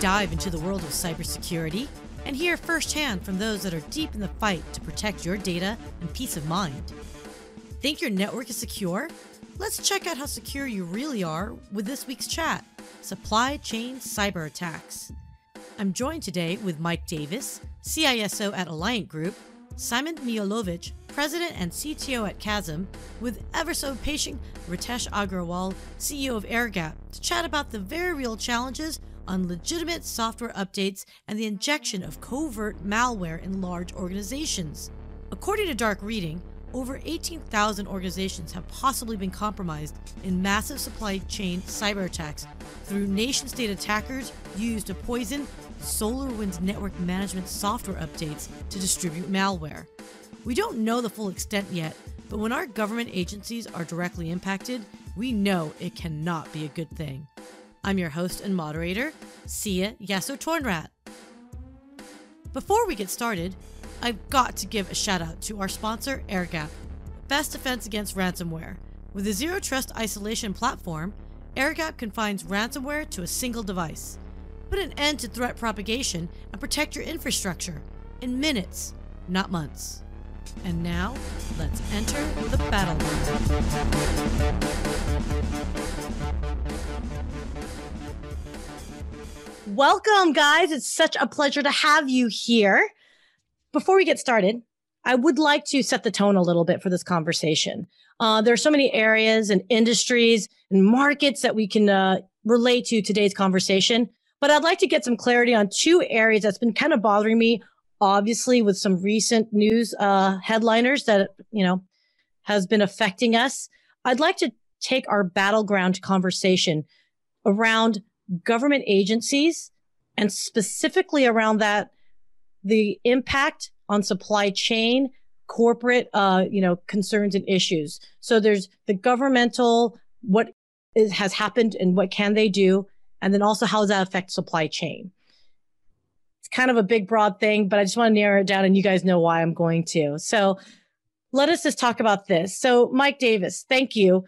dive into the world of cybersecurity and hear firsthand from those that are deep in the fight to protect your data and peace of mind. Think your network is secure? Let's check out how secure you really are with this week's chat Supply Chain Cyber Attacks. I'm joined today with Mike Davis, CISO at Alliant Group, Simon Miolovic, President and CTO at Chasm, with ever so patient Ritesh Agrawal, CEO of AirGap, to chat about the very real challenges on legitimate software updates and the injection of covert malware in large organizations. According to Dark Reading, over 18,000 organizations have possibly been compromised in massive supply chain cyber attacks through nation state attackers used to poison SolarWinds network management software updates to distribute malware. We don't know the full extent yet, but when our government agencies are directly impacted, we know it cannot be a good thing. I'm your host and moderator, Sia Yasso Tornrat. Before we get started, I've got to give a shout out to our sponsor, AirGap, best defense against ransomware. With a zero trust isolation platform, AirGap confines ransomware to a single device. Put an end to threat propagation and protect your infrastructure in minutes, not months. And now, let's enter the battleground. Welcome, guys. It's such a pleasure to have you here before we get started, I would like to set the tone a little bit for this conversation. Uh, there are so many areas and industries and markets that we can uh, relate to today's conversation, but I'd like to get some clarity on two areas that's been kind of bothering me. Obviously, with some recent news uh, headliners that you know has been affecting us, I'd like to take our battleground conversation around government agencies and specifically around that the impact on supply chain, corporate, uh, you know, concerns and issues. So there's the governmental, what is, has happened and what can they do? And then also how does that affect supply chain? It's kind of a big, broad thing, but I just want to narrow it down and you guys know why I'm going to. So let us just talk about this. So Mike Davis, thank you.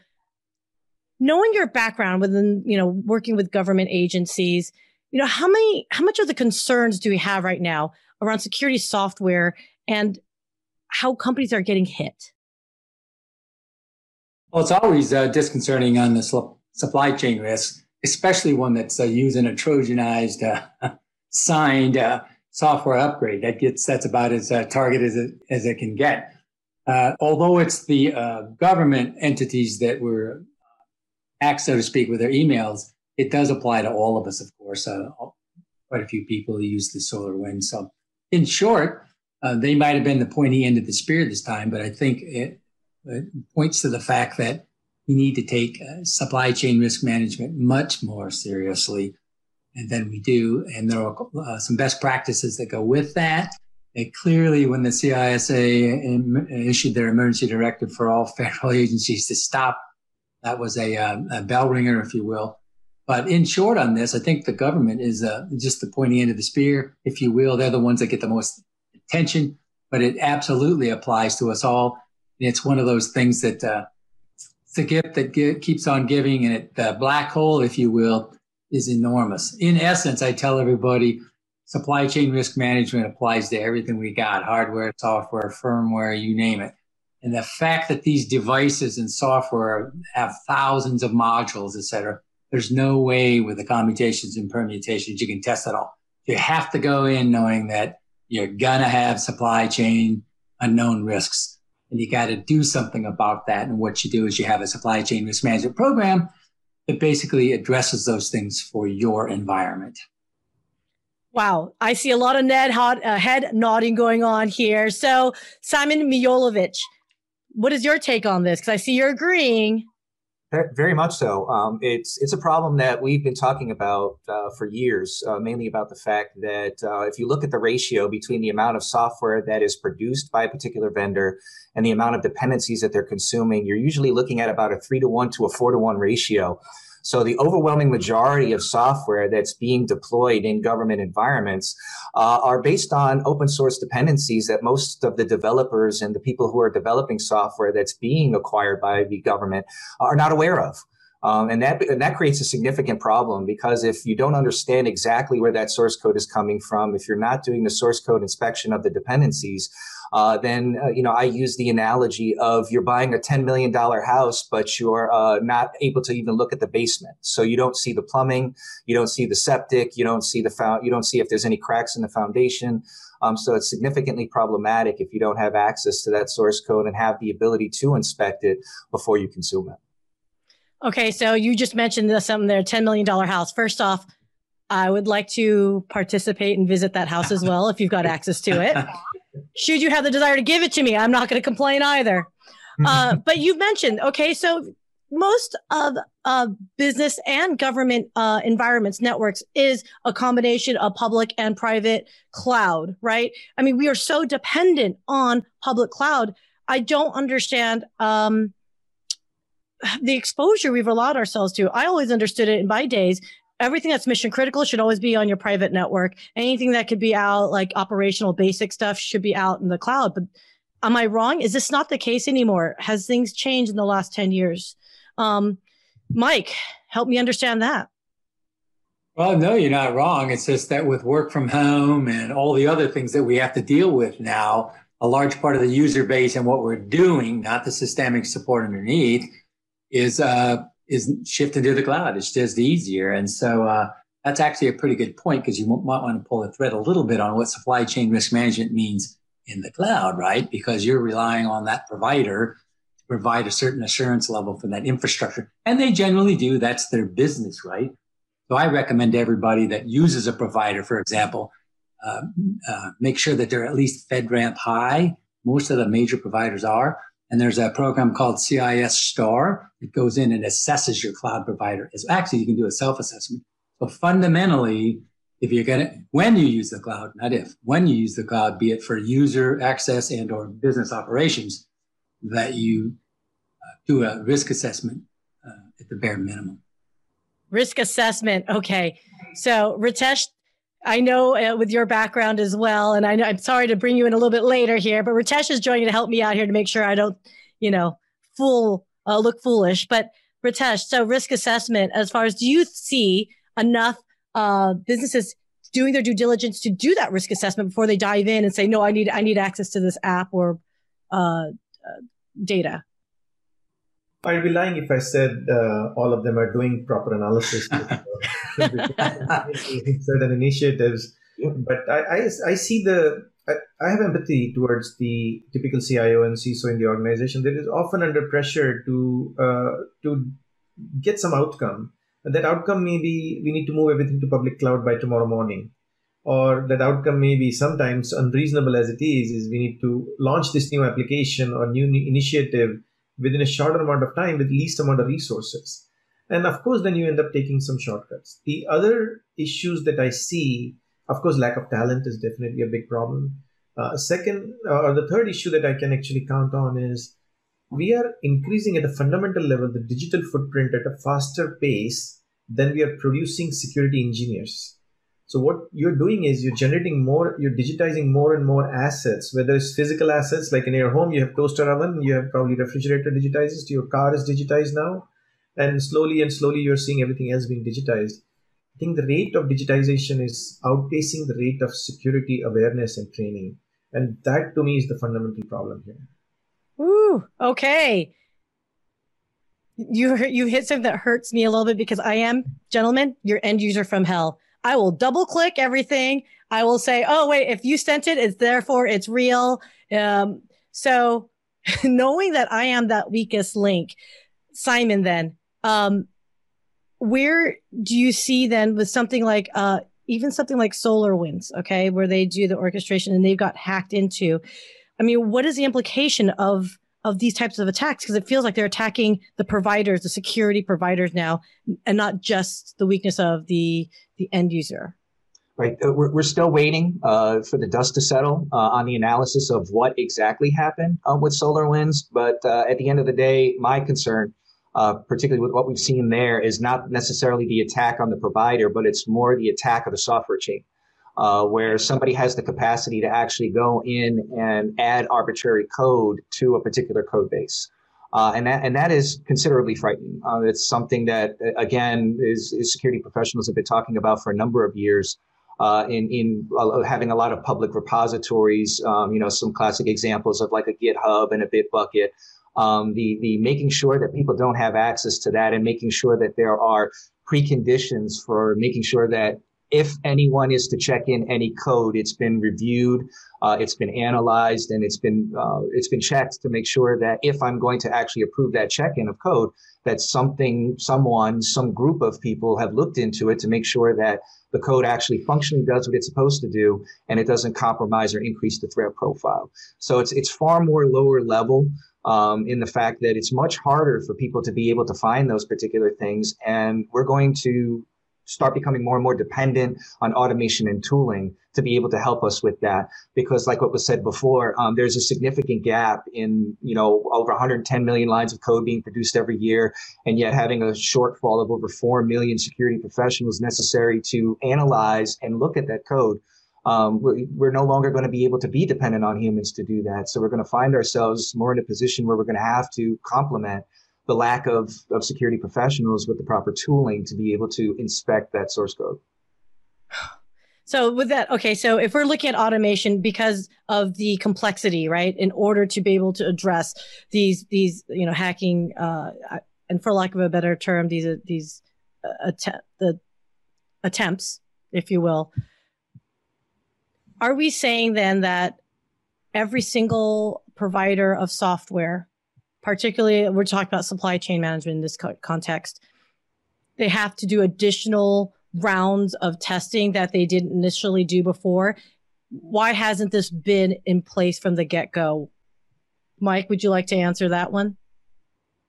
Knowing your background within, you know, working with government agencies, you know, how many, how much of the concerns do we have right now around security software and how companies are getting hit? Well, it's always uh, disconcerting on the sl- supply chain risk, especially one that's uh, using a Trojanized, uh, signed uh, software upgrade. That gets that's about as uh, targeted as it, as it can get. Uh, although it's the government entities that were act, so to speak, with their emails, it does apply to all of us, of course. quite a few people use the solar wind. So in short, uh, they might have been the pointy end of the spear this time, but I think it, it points to the fact that we need to take uh, supply chain risk management much more seriously than we do. And there are uh, some best practices that go with that. And clearly, when the CISA issued their emergency directive for all federal agencies to stop, that was a, uh, a bell ringer, if you will. But in short, on this, I think the government is uh, just the pointy end of the spear, if you will. They're the ones that get the most attention, but it absolutely applies to us all. And it's one of those things that uh, it's a gift that keeps on giving, and it, the black hole, if you will, is enormous. In essence, I tell everybody supply chain risk management applies to everything we got hardware, software, firmware, you name it. And the fact that these devices and software have thousands of modules, et cetera, there's no way with the commutations and permutations you can test it all. You have to go in knowing that you're gonna have supply chain unknown risks, and you got to do something about that. And what you do is you have a supply chain risk management program that basically addresses those things for your environment. Wow, I see a lot of uh, head nodding going on here. So, Simon Miolovic, what is your take on this? Because I see you're agreeing. Very much so. Um, it's it's a problem that we've been talking about uh, for years, uh, mainly about the fact that uh, if you look at the ratio between the amount of software that is produced by a particular vendor and the amount of dependencies that they're consuming, you're usually looking at about a three to one to a four to one ratio. So the overwhelming majority of software that's being deployed in government environments uh, are based on open source dependencies that most of the developers and the people who are developing software that's being acquired by the government are not aware of. Um, and that and that creates a significant problem because if you don't understand exactly where that source code is coming from, if you're not doing the source code inspection of the dependencies, uh, then uh, you know I use the analogy of you're buying a ten million dollar house, but you're uh, not able to even look at the basement, so you don't see the plumbing, you don't see the septic, you don't see the found, you don't see if there's any cracks in the foundation. Um, so it's significantly problematic if you don't have access to that source code and have the ability to inspect it before you consume it. Okay, so you just mentioned this, something there, $10 million house. First off, I would like to participate and visit that house as well if you've got access to it. Should you have the desire to give it to me, I'm not going to complain either. Uh, but you mentioned, okay, so most of uh, business and government uh, environments, networks, is a combination of public and private cloud, right? I mean, we are so dependent on public cloud. I don't understand. Um, the exposure we've allowed ourselves to. I always understood it in my days. Everything that's mission critical should always be on your private network. Anything that could be out, like operational basic stuff, should be out in the cloud. But am I wrong? Is this not the case anymore? Has things changed in the last 10 years? Um, Mike, help me understand that. Well, no, you're not wrong. It's just that with work from home and all the other things that we have to deal with now, a large part of the user base and what we're doing, not the systemic support underneath, is uh, is shifting to the cloud. It's just easier, and so uh, that's actually a pretty good point because you might want to pull the thread a little bit on what supply chain risk management means in the cloud, right? Because you're relying on that provider to provide a certain assurance level for that infrastructure, and they generally do. That's their business, right? So I recommend everybody that uses a provider, for example, uh, uh, make sure that they're at least FedRAMP high. Most of the major providers are. And there's a program called CSA STAR that goes in and assesses your cloud provider. It's actually, you can do a self assessment. But fundamentally, if you're going to, when you use the cloud, not if, when you use the cloud, be it for user access and or business operations, that you uh, do a risk assessment uh, at the bare minimum. Risk assessment. Okay. So Ritesh, I know uh, with your background as well, and I know I'm sorry to bring you in a little bit later here, but Ritesh is joining to help me out here to make sure I don't, you know, fool uh, look foolish. But Ritesh, so risk assessment, as far as do you see enough uh, businesses doing their due diligence to do that risk assessment before they dive in and say, no, I need I need access to this app or uh, uh, data? I'd be lying if I said uh, all of them are doing proper analysis. certain initiatives, but I, I, I see the I, I, have empathy towards the typical CIO and CISO in the organization that is often under pressure to uh, to get some outcome. And that outcome may be we need to move everything to public cloud by tomorrow morning, or that outcome may be sometimes unreasonable as it is. Is we need to launch this new application or new initiative within a shorter amount of time with least amount of resources. And of course, then you end up taking some shortcuts. The other issues that I see, of course, lack of talent is definitely a big problem. Uh, second, uh, or the third issue that I can actually count on is we are increasing at a fundamental level the digital footprint at a faster pace than we are producing security engineers. So what you're doing is you're generating more, you're digitizing more and more assets, whether it's physical assets, like in your home, you have toaster oven, you have probably refrigerator digitized, your car is digitized now. And slowly and slowly you're seeing everything else being digitized. I think the rate of digitization is outpacing the rate of security awareness and training. And that to me is the fundamental problem here. Ooh, okay. You you hit something that hurts me a little bit because I am, gentlemen, your end user from hell. I will double click everything. I will say, oh, wait, if you sent it, it's therefore it's real. Um, so knowing that I am that weakest link, Simon, then, um, where do you see then with something like, uh, even something like SolarWinds, okay, where they do the orchestration and they've got hacked into? I mean, what is the implication of of these types of attacks because it feels like they're attacking the providers, the security providers now, and not just the weakness of the the end user. Right. Uh, we're, we're still waiting uh, for the dust to settle uh, on the analysis of what exactly happened uh, with SolarWinds. But uh, at the end of the day, my concern, uh, particularly with what we've seen there, is not necessarily the attack on the provider, but it's more the attack of the software chain uh, where somebody has the capacity to actually go in and add arbitrary code to a particular code base. Uh, and that and that is considerably frightening. Uh, it's something that again is, is, security professionals have been talking about for a number of years. Uh, in in uh, having a lot of public repositories, um, you know, some classic examples of like a GitHub and a Bitbucket. Um, the the making sure that people don't have access to that, and making sure that there are preconditions for making sure that if anyone is to check in any code, it's been reviewed, uh, it's been analyzed, and it's been uh, it's been checked to make sure that if I'm going to actually approve that check-in of code, that something, someone, some group of people have looked into it to make sure that the code actually functionally does what it's supposed to do, and it doesn't compromise or increase the threat profile. So it's it's far more lower level. Um, in the fact that it's much harder for people to be able to find those particular things. And we're going to start becoming more and more dependent on automation and tooling to be able to help us with that. Because, like what was said before, um, there's a significant gap in you know over 110 million lines of code being produced every year, and yet having a shortfall of over four million security professionals necessary to analyze and look at that code. Um, we're, we're no longer going to be able to be dependent on humans to do that. So we're going to find ourselves more in a position where we're going to have to complement the lack of, of security professionals with the proper tooling to be able to inspect that source code. So with that, okay, so if we're looking at automation because of the complexity, right, in order to be able to address these these you know hacking, uh, and for lack of a better term, these uh, these uh, the attempts, if you will, are we saying then that every single provider of software particularly we're talking about supply chain management in this co- context they have to do additional rounds of testing that they didn't initially do before why hasn't this been in place from the get-go mike would you like to answer that one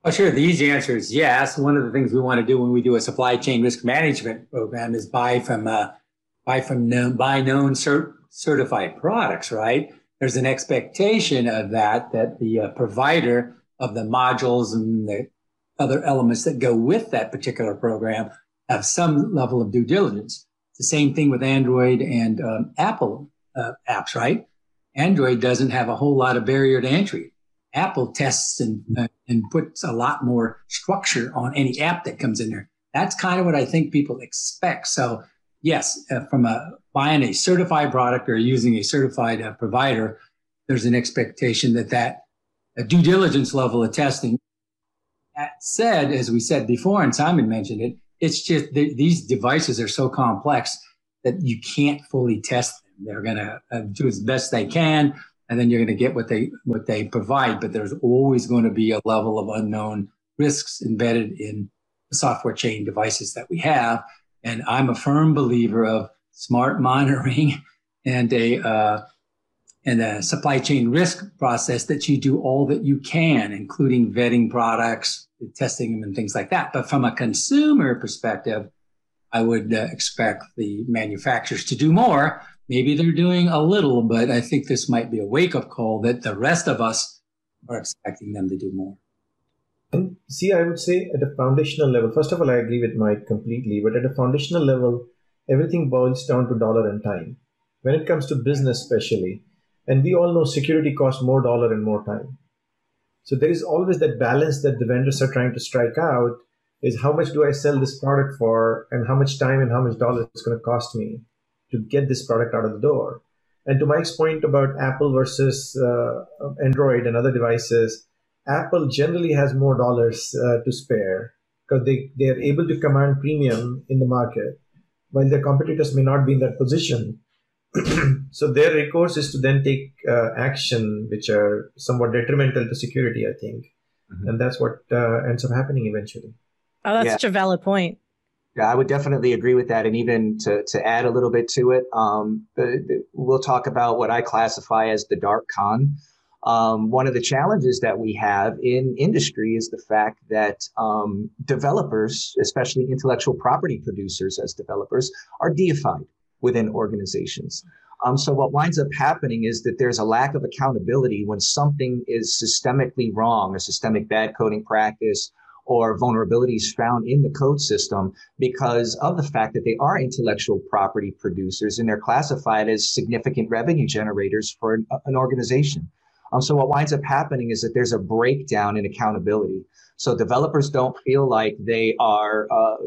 Oh, sure. The easy answer is yes. One of the things we want to do when we do a supply chain risk management program is buy from uh, buy from known, buy known cert- certified products. Right? There's an expectation of that that the uh, provider of the modules and the other elements that go with that particular program have some level of due diligence. It's the same thing with Android and um, Apple uh, apps, right? Android doesn't have a whole lot of barrier to entry. Apple tests and, uh, and puts a lot more structure on any app that comes in there. That's kind of what I think people expect. So, yes, uh, from a buying a certified product or using a certified uh, provider, there's an expectation that that a due diligence level of testing. That said, as we said before, and Simon mentioned it, it's just these devices are so complex that you can't fully test them. They're going to uh, do as best they can, and then you're going to get what they what they provide. But there's always going to be a level of unknown risks embedded in the software chain devices that we have. And I'm a firm believer of smart monitoring and a uh, and the supply chain risk process that you do all that you can, including vetting products, testing them, and things like that. But from a consumer perspective, I would uh, expect the manufacturers to do more. Maybe they're doing a little, but I think this might be a wake up call that the rest of us are expecting them to do more. And see, I would say at a foundational level, first of all, I agree with Mike completely, but at a foundational level, everything boils down to dollar and time. When it comes to business, especially, and we all know security costs more dollar and more time. So there is always that balance that the vendors are trying to strike out is how much do I sell this product for and how much time and how much dollars it's going to cost me to get this product out of the door. And to Mike's point about Apple versus uh, Android and other devices, Apple generally has more dollars uh, to spare because they, they are able to command premium in the market while their competitors may not be in that position. so their recourse is to then take uh, action which are somewhat detrimental to security i think mm-hmm. and that's what uh, ends up happening eventually oh that's yeah. such a valid point yeah, I would definitely agree with that. And even to, to add a little bit to it, um, the, the, we'll talk about what I classify as the dark con. Um, one of the challenges that we have in industry is the fact that um, developers, especially intellectual property producers as developers, are deified within organizations. Um, so what winds up happening is that there's a lack of accountability when something is systemically wrong, a systemic bad coding practice, or vulnerabilities found in the code system because of the fact that they are intellectual property producers and they're classified as significant revenue generators for an, an organization. Um, so what winds up happening is that there's a breakdown in accountability. So developers don't feel like they are uh,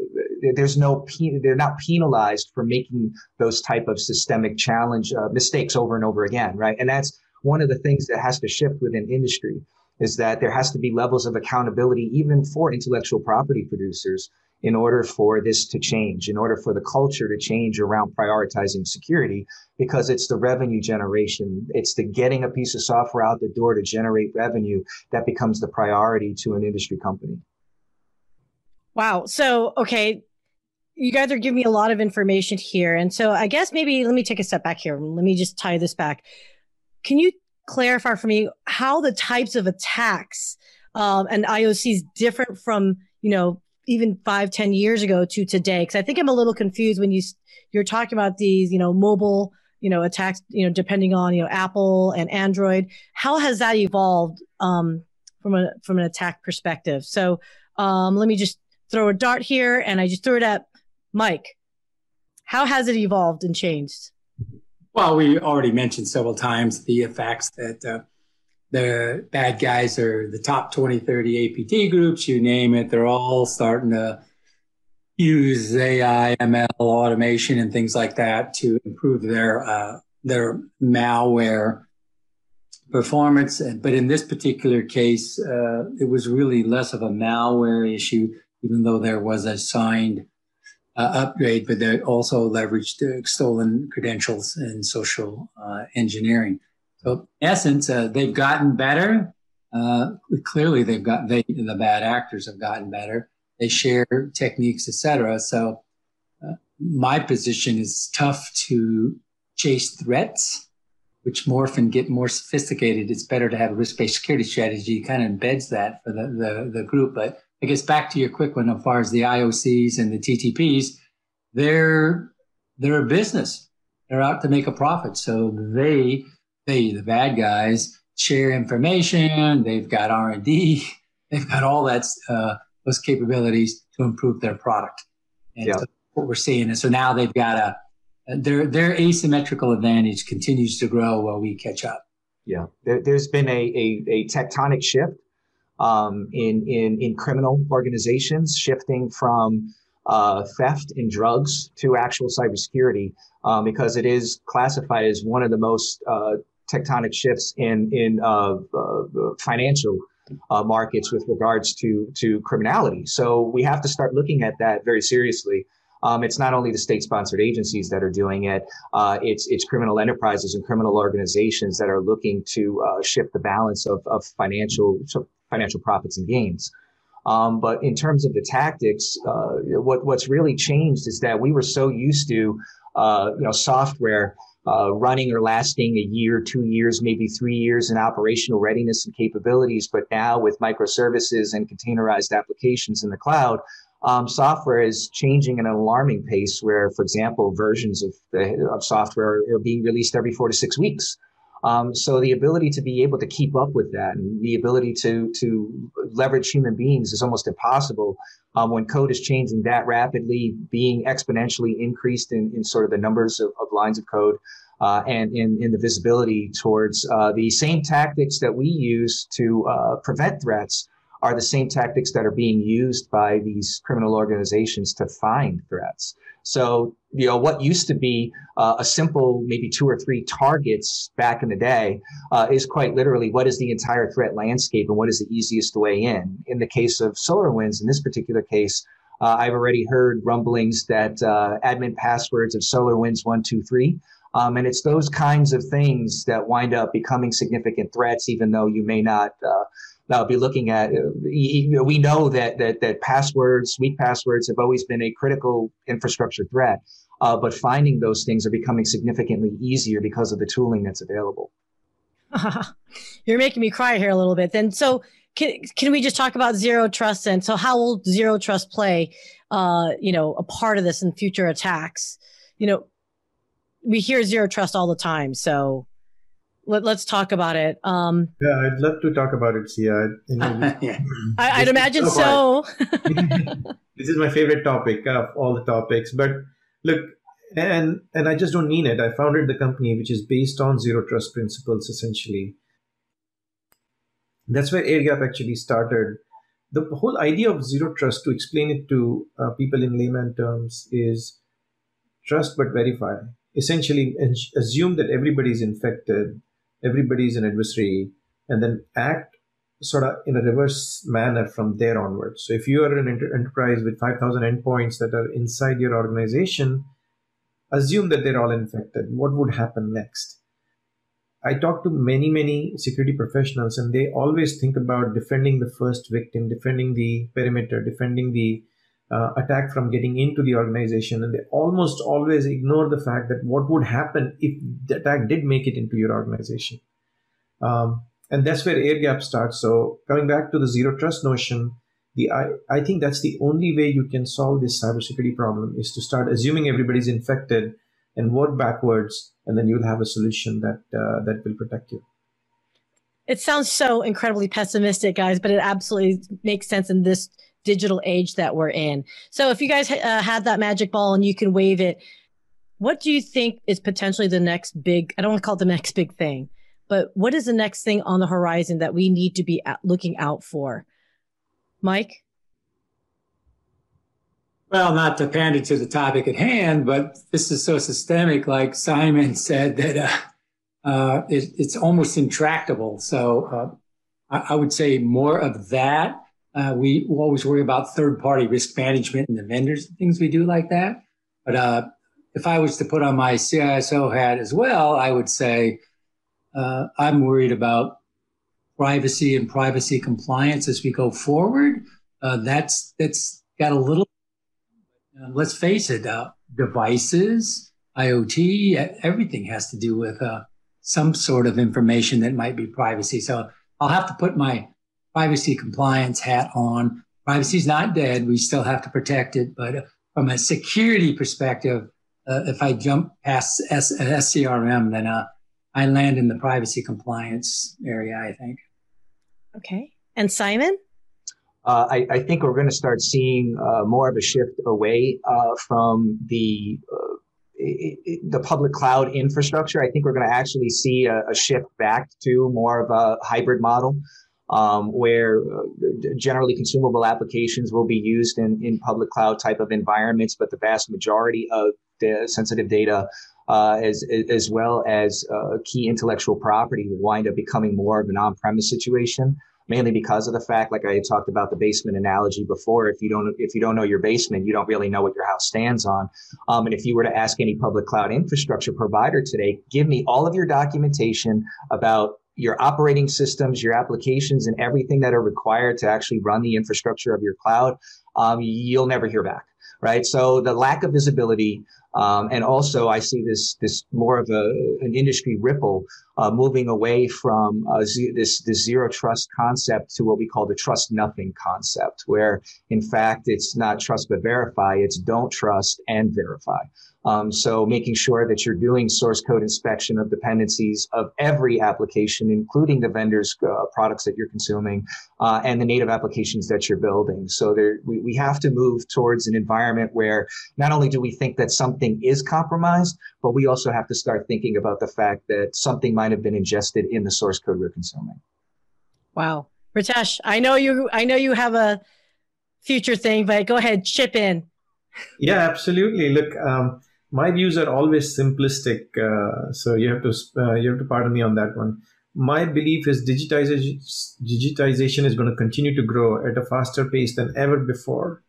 there's no they're not penalized for making those type of systemic challenge uh, mistakes over and over again, right? And that's one of the things that has to shift within industry is that there has to be levels of accountability even for intellectual property producers in order for this to change, in order for the culture to change around prioritizing security, because it's the revenue generation, it's the getting a piece of software out the door to generate revenue that becomes the priority to an industry company. Wow. So, okay, you guys are giving me a lot of information here. And so I guess maybe let me take a step back here. Let me just tie this back. Can you clarify for me how the types of attacks um, and IOCs different from, you know, even five, ten years ago to today? Because I think I'm a little confused when you you're talking about these, you know, mobile, you know, attacks, you know, depending on you know Apple and Android. How has that evolved um, from a from an attack perspective? So um, let me just throw a dart here, and I just threw it at Mike. How has it evolved and changed? Well, we already mentioned several times the effects that uh, the bad guys are the top 20, 30 APT groups, you name it, they're all starting to use AI, ML, automation, and things like that to improve their uh, their malware performance. But in this particular case, uh, it was really less of a malware issue, even though there was a signed uh, upgrade, but they also leveraged uh, stolen credentials and social uh, engineering. So, in essence, uh, they've gotten better. Uh, clearly, they've got they, the bad actors have gotten better. They share techniques, etc. So, uh, my position is tough to chase threats, which morph and get more sophisticated. It's better to have a risk-based security strategy. Kind of embeds that for the, the, the group, but I guess back to your quick one as far as the IOCs and the TTPs, they're they're a business. They're out to make a profit. So they they the bad guys share information. They've got R and D. They've got all that uh, those capabilities to improve their product. And yeah. so what we're seeing is so now they've got a their their asymmetrical advantage continues to grow while we catch up. Yeah, there, has been a, a, a tectonic shift um, in, in, in criminal organizations, shifting from uh, theft and drugs to actual cybersecurity, um, because it is classified as one of the most uh, tectonic shifts in in uh, uh financial uh, markets with regards to to criminality. So we have to start looking at that very seriously. Um, it's not only the state-sponsored agencies that are doing it; uh, it's it's criminal enterprises and criminal organizations that are looking to uh, shift the balance of, of financial financial profits and gains. Um, but in terms of the tactics, uh, what what's really changed is that we were so used to you know software uh, running or lasting a year, two years, maybe three years in operational readiness and capabilities. But now with microservices and containerized applications in the cloud, um, software is changing at an alarming pace. Where, for example, versions of the, of software are being released every four to six weeks. Um, so the ability to be able to keep up with that and the ability to to leverage human beings is almost impossible um, when code is changing that rapidly, being exponentially increased in, in sort of the numbers of, of lines of code. Uh, and in, in the visibility towards uh, the same tactics that we use to uh, prevent threats are the same tactics that are being used by these criminal organizations to find threats. So, you know, what used to be uh, a simple, maybe two or three targets back in the day uh, is quite literally what is the entire threat landscape and what is the easiest way in. In the case of SolarWinds, in this particular case, uh, I've already heard rumblings that uh, admin passwords of SolarWinds 123 um, and it's those kinds of things that wind up becoming significant threats, even though you may not uh, now I'll be looking at. Uh, we know that that that passwords, weak passwords, have always been a critical infrastructure threat, uh, but finding those things are becoming significantly easier because of the tooling that's available. You're making me cry here a little bit. Then, so can can we just talk about zero trust? And so, how will zero trust play? Uh, you know, a part of this in future attacks. You know, we hear zero trust all the time. So let, us talk about it. Um, yeah, I'd love to talk about it, Sia. yeah. I, would imagine so. this is my favorite topic of all the topics. But look, and and I just don't mean it. I founded the company, which is based on zero trust principles, essentially. That's where AirGap actually started. The whole idea of zero trust, to explain it to uh, people in layman terms, is trust but verify. Essentially, assume that everybody is infected, everybody is an adversary, and then act sort of in a reverse manner from there onwards. So if you are an enterprise with 5,000 endpoints that are inside your organization, assume that they're all infected. What would happen next? I talk to many, many security professionals, and they always think about defending the first victim, defending the perimeter, defending the uh, attack from getting into the organization. And they almost always ignore the fact that what would happen if the attack did make it into your organization. Um, and that's where air gap starts. So coming back to the zero trust notion, the I, I think that's the only way you can solve this cybersecurity problem is to start assuming everybody's infected and work backwards, and then you'll have a solution that uh, that will protect you. It sounds so incredibly pessimistic, guys, but it absolutely makes sense in this digital age that we're in. So, if you guys uh, had that magic ball and you can wave it, what do you think is potentially the next big? I don't want to call it the next big thing, but what is the next thing on the horizon that we need to be looking out for? Mike? Well, not to pander to the topic at hand, but this is so systemic, like Simon said, that uh, uh, it, it's almost intractable. So uh, I, I, would say more of that. Uh, we always worry about third party risk management and the vendors and things we do like that. But uh, if I was to put on my CISO hat as well, I would say uh, I'm worried about privacy and privacy compliance as we go forward. Uh, that's that's got a little. Uh, let's face it, uh, devices, IoT, everything has to do with uh, some sort of information that might be privacy. So I'll have to put my privacy compliance hat on. Privacy is not dead; we still have to protect it. But uh, from a security perspective, if I jump past S- SCRM, then I land in the privacy compliance area, I think. Okay. And Simon? Uh, I, I, think we're going to start seeing uh, more of a shift away uh, from the uh, the public cloud infrastructure. I think we're going to actually see a, a, shift back to more of a hybrid model, um, where uh, generally consumable applications will be used in, in public cloud type of environments, but the vast majority of the sensitive data uh, as as well as uh, key intellectual property will wind up becoming more of an on-premise situation mainly because of the fact like i talked about the basement analogy before if you don't if you don't know your basement you don't really know what your house stands on. Um, and if you were to ask any public cloud infrastructure provider today give me all of your documentation about your operating systems your applications and everything that are required to actually run the infrastructure of your cloud um, you'll never hear back right? So the lack of visibility, um, and also I see this this more of a an industry ripple uh, moving away from uh, z- this this zero trust concept to what we call the trust nothing concept, where in fact it's not trust but verify, it's don't trust and verify. Um, so making sure that you're doing source code inspection of dependencies of every application, including the vendor's uh, products that you're consuming uh, and the native applications that you're building. So there, we, we have to move towards an environment where not only do we think that something is compromised, but we also have to start thinking about the fact that something might have been ingested in the source code we're consuming. Wow. Ritesh, I know you I know you have a future thing, but go ahead, chip in. Yeah, absolutely. Look, um, my views are always simplistic, uh, so you have to uh, you have to pardon me on that one. My belief is digitization digitization is going to continue to grow at a faster pace than ever before.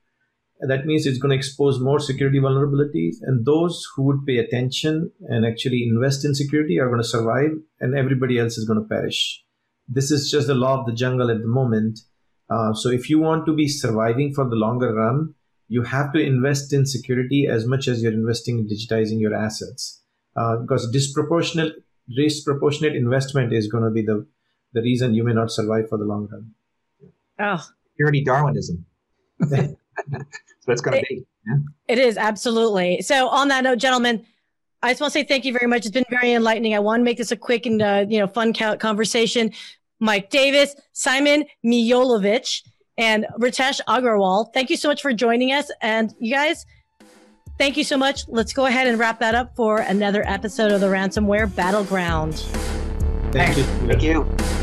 That means it's going to expose more security vulnerabilities, and those who would pay attention and actually invest in security are going to survive, and everybody else is going to perish. This is just the law of the jungle at the moment. Uh, so if you want to be surviving for the longer run, you have to invest in security as much as you're investing in digitizing your assets uh, because disproportionate disproportionate investment is going to be the the reason you may not survive for the long run oh security darwinism so it's going to be yeah? it is absolutely so on that note gentlemen I just want to say thank you very much. It's been very enlightening. I want to make this a quick and uh, you know fun conversation. Mike Davis, Simon Mijolovich, and Ritesh Agarwal. Thank you so much for joining us. And you guys, thank you so much. Let's go ahead and wrap that up for another episode of the Ransomware Battleground. Thank you. Thank you.